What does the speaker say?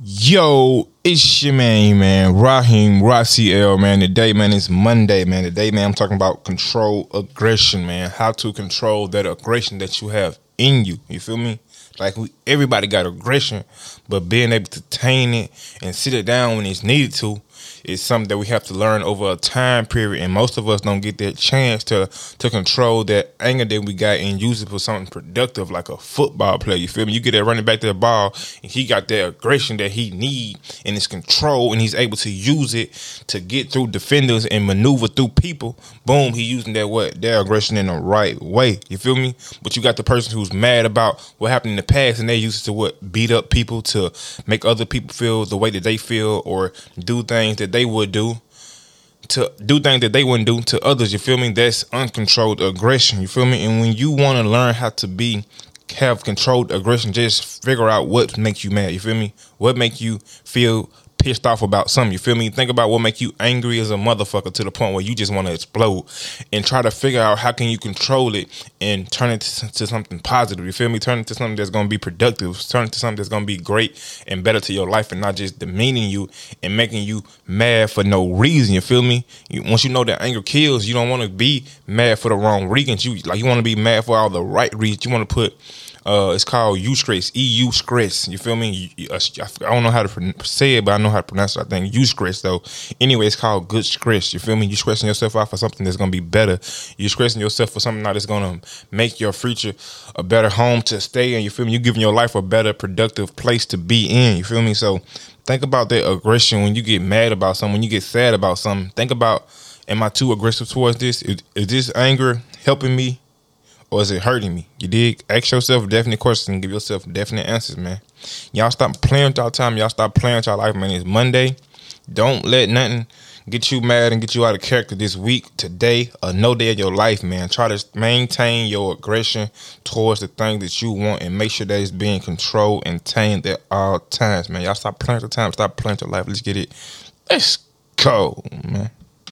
Yo, it's your man, man, Raheem L, man. Today, man, it's Monday, man. Today, man, I'm talking about control aggression, man. How to control that aggression that you have in you. You feel me? Like we, everybody got aggression, but being able to tame it and sit it down when it's needed to is something that we have to learn over a time period, and most of us don't get that chance to to control that anger that we got and use it for something productive, like a football player. You feel me? You get that running back to the ball, and he got that aggression that he need and his control, and he's able to use it to get through defenders and maneuver through people. Boom, he using that what their aggression in the right way. You feel me? But you got the person who's mad about what happened in the past, and they use it to what beat up people to make other people feel the way that they feel or do things that they would do to do things that they wouldn't do to others. You feel me? That's uncontrolled aggression. You feel me? And when you want to learn how to be have controlled aggression, just figure out what makes you mad. You feel me? What make you feel pissed off about something. You feel me? Think about what make you angry as a motherfucker to the point where you just want to explode, and try to figure out how can you control it and turn it to, to something positive. You feel me? Turn it to something that's gonna be productive. Turn it to something that's gonna be great and better to your life, and not just demeaning you and making you mad for no reason. You feel me? You, once you know that anger kills, you don't want to be mad for the wrong reasons. You like you want to be mad for all the right reasons. You want to put uh, it's called Eustress, EU Stress. You feel me? Uh, I don't know how to say it, but I know how to pronounce it. I think Eustress though. Anyway, it's called good stress. You feel me? You're stressing yourself out for something that's gonna be better. You're stressing yourself for something that's gonna make your future a better home to stay in. You feel me? You're giving your life a better, productive place to be in. You feel me? So think about that aggression when you get mad about something, when you get sad about something. Think about, am I too aggressive towards this? Is, is this anger helping me? Or is it hurting me? You dig? Ask yourself definite questions and give yourself definite answers, man. Y'all stop playing with y'all time. Y'all stop playing with y'all life, man. It's Monday. Don't let nothing get you mad and get you out of character this week, today, or no day of your life, man. Try to maintain your aggression towards the thing that you want and make sure that it's being controlled and tamed at all times, man. Y'all stop playing with the time. Stop playing with your life. Let's get it. Let's go, man.